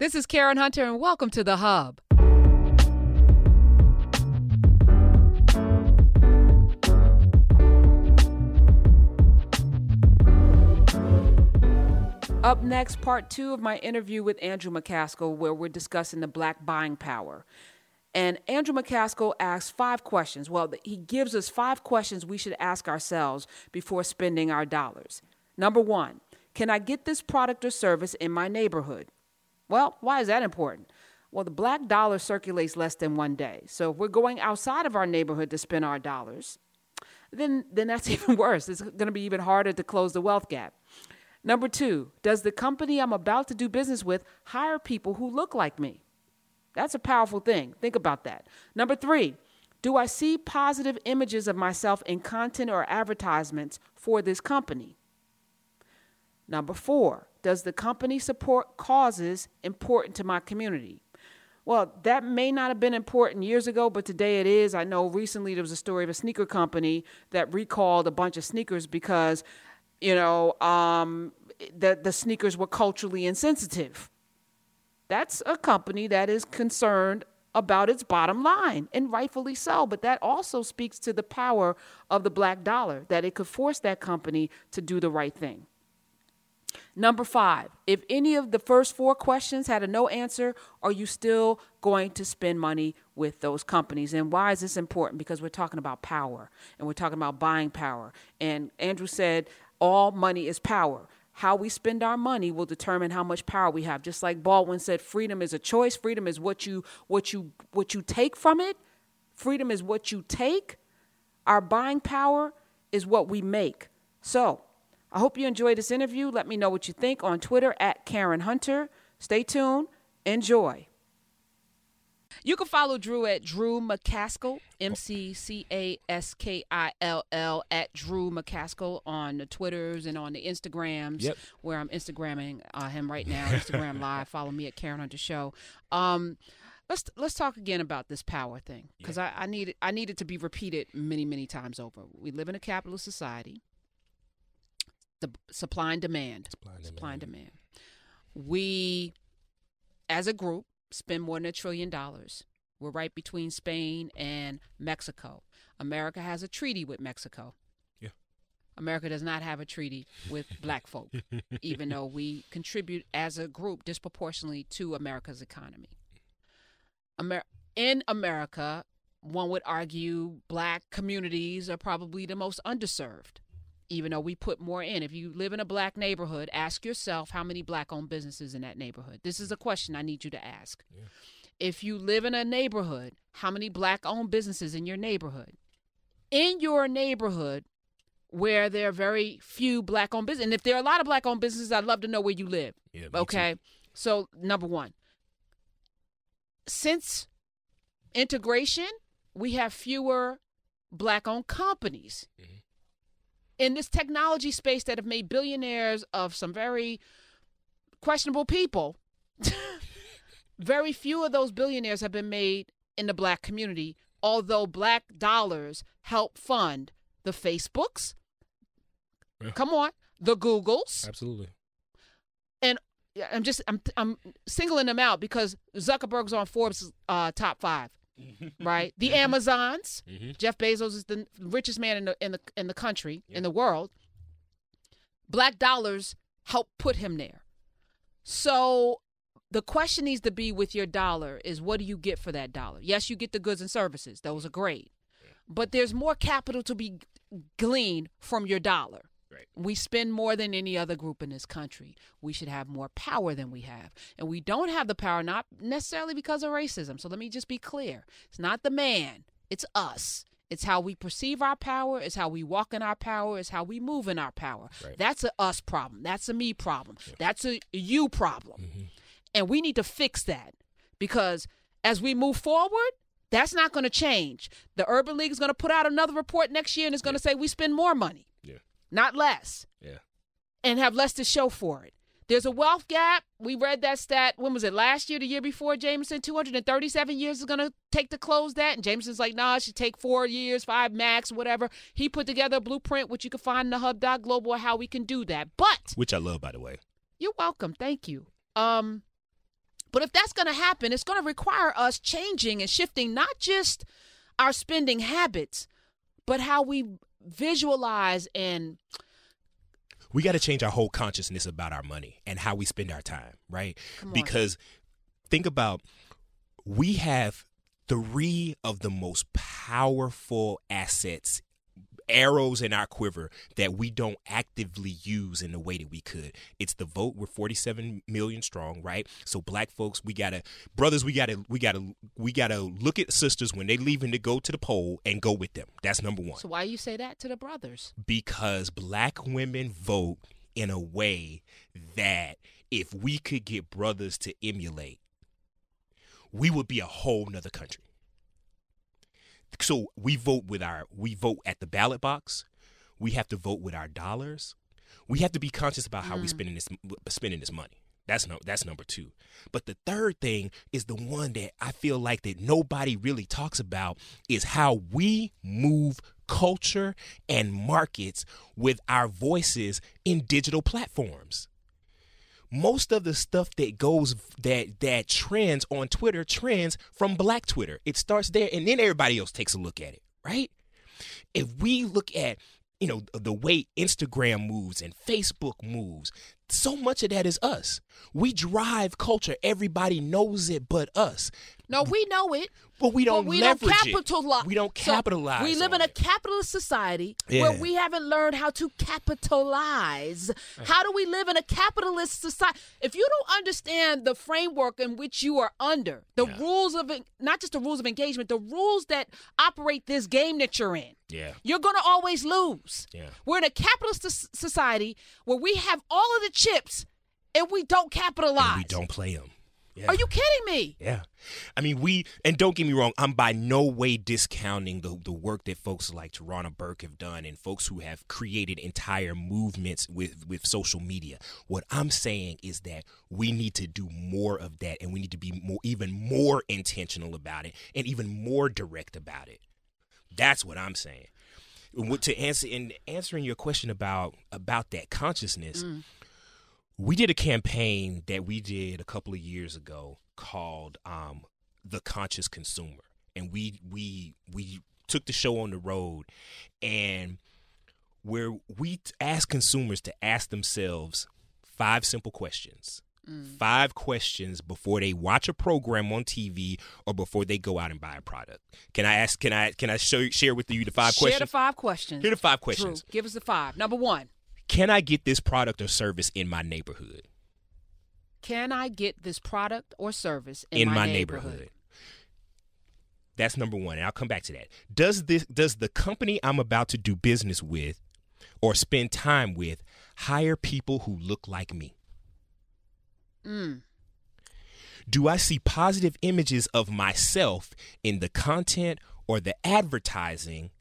This is Karen Hunter, and welcome to The Hub. Up next, part two of my interview with Andrew McCaskill, where we're discussing the black buying power. And Andrew McCaskill asks five questions. Well, he gives us five questions we should ask ourselves before spending our dollars. Number one, can I get this product or service in my neighborhood? Well, why is that important? Well, the black dollar circulates less than one day. So if we're going outside of our neighborhood to spend our dollars, then, then that's even worse. It's going to be even harder to close the wealth gap. Number two, does the company I'm about to do business with hire people who look like me? That's a powerful thing. Think about that. Number three, do I see positive images of myself in content or advertisements for this company? Number four, does the company support causes important to my community? Well, that may not have been important years ago, but today it is. I know recently there was a story of a sneaker company that recalled a bunch of sneakers because you know, um, the, the sneakers were culturally insensitive. That's a company that is concerned about its bottom line, and rightfully so. But that also speaks to the power of the black dollar, that it could force that company to do the right thing. Number five, if any of the first four questions had a no answer, are you still going to spend money with those companies? And why is this important? Because we're talking about power and we're talking about buying power. And Andrew said all money is power. How we spend our money will determine how much power we have. Just like Baldwin said, freedom is a choice. Freedom is what you what you what you take from it. Freedom is what you take. Our buying power is what we make. So, I hope you enjoyed this interview. Let me know what you think on Twitter at Karen Hunter. Stay tuned. Enjoy. You can follow Drew at Drew McCaskill, M C C A S K I L L, at Drew McCaskill on the Twitters and on the Instagrams, Yep. where I'm Instagramming uh, him right now. Instagram Live. Follow me at Karen Hunter Show. Um, let's let's talk again about this power thing because I, I need it, I need it to be repeated many many times over. We live in a capitalist society. The supply and demand. Supply and Supply and demand. We, as a group, spend more than a trillion dollars. We're right between Spain and Mexico. America has a treaty with Mexico. Yeah. America does not have a treaty with black folk, even though we contribute as a group disproportionately to America's economy. Amer- in America, one would argue black communities are probably the most underserved, even though we put more in. If you live in a black neighborhood, ask yourself how many black owned businesses in that neighborhood. This is a question I need you to ask. Yeah. If you live in a neighborhood, how many black owned businesses in your neighborhood? In your neighborhood, where there are very few black owned businesses, and if there are a lot of black owned businesses, I'd love to know where you live. Yeah, me too. Okay. So, number one, since integration, we have fewer black owned companies Mhm. In this technology space that have made billionaires of some very questionable people. very few of those billionaires have been made in the black community, although black dollars help fund the Facebooks. Yeah. Come on, the Googles. Absolutely. And I'm just I'm I'm singling them out because Zuckerberg's on Forbes uh, top five, right? The Amazons. hmm Jeff Bezos is the richest man in the in the in the country Yeah. in the world. Black dollars help put him there. So the question needs to be with your dollar is what do you get for that dollar? Yes, you get the goods and services; those are great, but there's more capital to be gleaned from your dollar. We spend more than any other group in this country. We should have more power than we have. And we don't have the power, not necessarily because of racism. So let me just be clear it's not the man, it's us. It's how we perceive our power, it's how we walk in our power, it's how we move in our power. Right. That's a us problem. That's a me problem. That's a you problem. Mhm. And we need to fix that because as we move forward, that's not going to change. The Urban League is going to put out another report next year and it's going to say we spend more money, Yeah. Not less Yeah. and have less to show for it. There's a wealth gap. We read that stat. When was it? Last year, the year before? Jameson, 237 years is going to take to close that. And Jameson's like, nah, it should take four years, five max, whatever. He put together a blueprint, which you can find in the hub.global, how we can do that. But Which I love, by the way. you're welcome. Thank you. Um, But if that's going to happen, it's going to require us changing and shifting not just our spending habits, but how we visualize and we got to change our whole consciousness about our money and how we spend our time, right? Because think about we have three of the most powerful assets arrows in our quiver that we don't actively use in the way that we could. It's the vote. We're 47 million strong, right? So black folks, we gotta brothers, we gotta we gotta we gotta look at sisters when they leaving to go to the poll and go with them. That's number one. So why you say that to the brothers? Because black women vote in a way that if we could get brothers to emulate, we would be a whole nother country so we vote with our we vote at the ballot box. We have to vote with our dollars. We have to be conscious about how mm. we spending this spending this money. That's no that's number 2. But the third thing is the one that I feel like that nobody really talks about is how we move culture and markets with our voices in digital platforms most of the stuff that goes that that trends on Twitter trends from black Twitter. It starts there and then everybody else takes a look at it, right? If we look at you know the way Instagram moves and Facebook moves, so much of that is us. We drive culture. Everybody knows it but us. No, we know it. But we don't but we don't capitalize. It. We don't capitalize. So we live in a capitalist society yeah. where we haven't learned how to capitalize. How do we live in a capitalist society? If you don't understand the framework in which you are under, the yeah. rules of not just the rules of engagement, the rules that operate this game that you're in. Yeah. You're going to always lose. Yeah. We're in a capitalist society where we have all of the chips and we don't capitalize. And we don't play them. Yeah. Are you kidding me? Yeah. I mean, we, and don't get me wrong, I'm by no way discounting the, the work that folks like Tarana Burke have done and folks who have created entire movements with, with social media. What I'm saying is that we need to do more of that and we need to be more, even more intentional about it and even more direct about it. That's what I'm saying. To answer in answering your question about about that consciousness, mm we did a campaign that we did a couple of years ago called um, the conscious consumer and we we we took the show on the road and where we ask consumers to ask themselves five simple questions mm. five questions before they watch a program on TV or before they go out and buy a product. Can I ask? Can I can I show, share with you the five share questions? Share the five questions. Here are the five questions. Drew, give us the five. Number one. Can I get this product or service in my neighborhood? Can I get this product or service in, in my, my neighborhood? neighborhood? That's number one, and I'll come back to that. Does this does the company I'm about to do business with or spend time with hire people who look like me? Mm. Do I see positive images of myself in the content or the advertising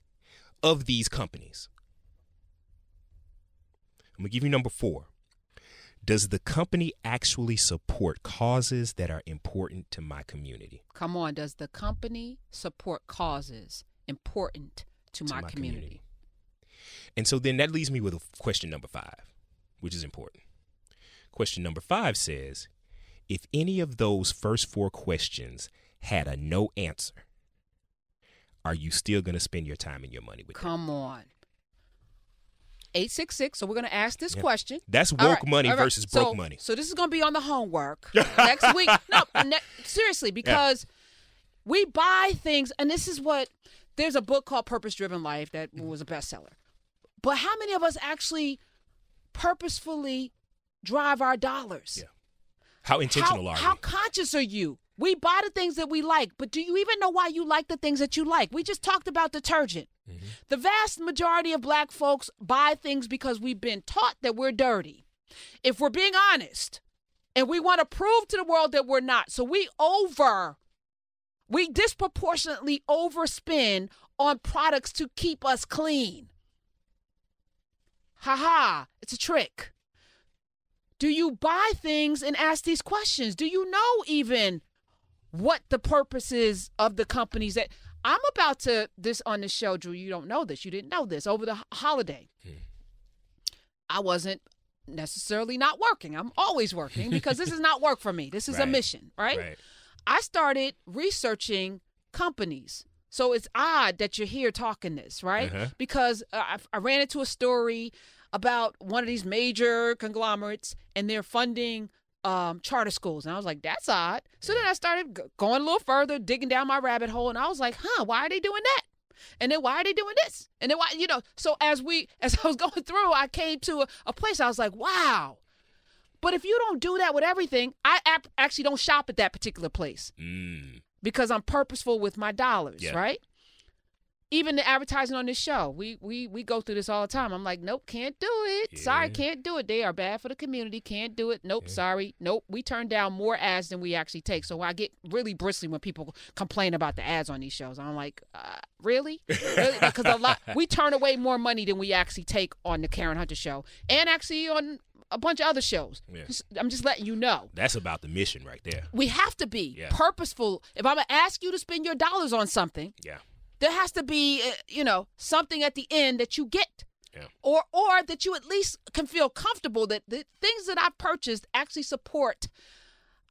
of these companies? I'm going to give you number four. Does the company actually support causes that are important to my community? Come on. Does the company support causes important to, to my, my community? community? And so then that leaves me with question number five, which is important. Question number five says if any of those first four questions had a no answer, are you still going to spend your time and your money with Come them? on. 866. So we're going to ask this yeah. question. That's woke right, money right. versus broke so, money. So this is going to be on the homework next week. No, ne- seriously, because yeah. we buy things, and this is what there's a book called Purpose Driven Life that mm-hmm. was a bestseller. But how many of us actually purposefully drive our dollars? Yeah. How intentional how, are you? How conscious are you? We buy the things that we like, but do you even know why you like the things that you like? We just talked about detergent. Mm-hmm. The vast majority of black folks buy things because we've been taught that we're dirty. If we're being honest, and we want to prove to the world that we're not. So we over, we disproportionately overspend on products to keep us clean. Ha ha, it's a trick. Do you buy things and ask these questions? Do you know even what the purpose is of the companies that I'm about to this on the show, Drew. You don't know this. You didn't know this over the holiday. Hmm. I wasn't necessarily not working. I'm always working because this is not work for me. This is a mission, right? Right. I started researching companies. So it's odd that you're here talking this, right? Uh-huh. Because uh, I, I ran into a story about one of these major conglomerates and they're funding um, charter schools. And I was like, that's odd. So then I started g- going a little further, digging down my rabbit hole, and I was like, huh, why are they doing that? And then why are they doing this? And then why, you know, so as we, as I was going through, I came to a, a place I was like, wow. But if you don't do that with everything, I ap- actually don't shop at that particular place Mm. because I'm purposeful with my dollars, Yeah. right? Even the advertising on this show, we we we go through this all the time. I'm like, nope, can't do it. Sorry, can't do it. They are bad for the community. Can't do it. Nope, sorry. Nope. We turn down more ads than we actually take. So I get really bristly when people complain about the ads on these shows. I'm like, uh, really? really? Because a lot we turn away more money than we actually take on the Karen Hunter show, and actually on a bunch of other shows. Yeah. I'm just letting you know That's about the mission right there. we have to be Yeah. purposeful. If I'm gonna ask you to spend your dollars on something, Yeah. There has to be, uh, you know, something at the end that you get, Yeah. or or that you at least can feel comfortable that the things that I've purchased actually support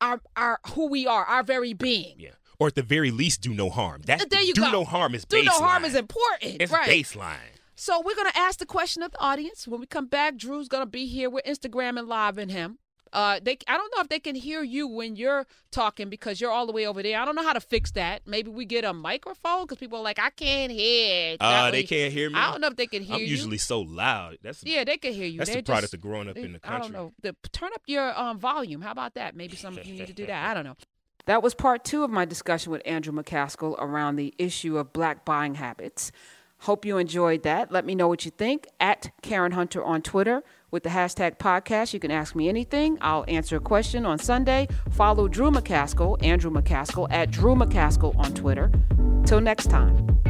our our who we are, our very being. Yeah. Or at the very least, do no harm. That There you do go. no harm is Do baseline. no harm is important, It's right? baseline. So we're gonna ask the question of the audience when we come back. Drew's gonna be here. We're Instagram and live in him. Uh, they I don't know if they can hear you when you're talking because you're all the way over there. I don't know how to fix that. Maybe we get a microphone because people are like, I can't hear. Uh, they can't hear me. I don't know if they can hear you. I'm you. usually so loud. That's Yeah, they can hear you. That's They're the product just- of growing up in the country. I don't know. The, turn up your um, volume. How about that? Maybe some of you need to do that. I don't know. That was part two of my discussion with Andrew McCaskill around the issue of black buying habits. Hope you enjoyed that. Let me know what you think at Karen Hunter on Twitter with the hashtag podcast. You can ask me anything. I'll answer a question on Sunday. Follow Drew McCaskill, Andrew McCaskill, at Drew McCaskill on Twitter. Till next time.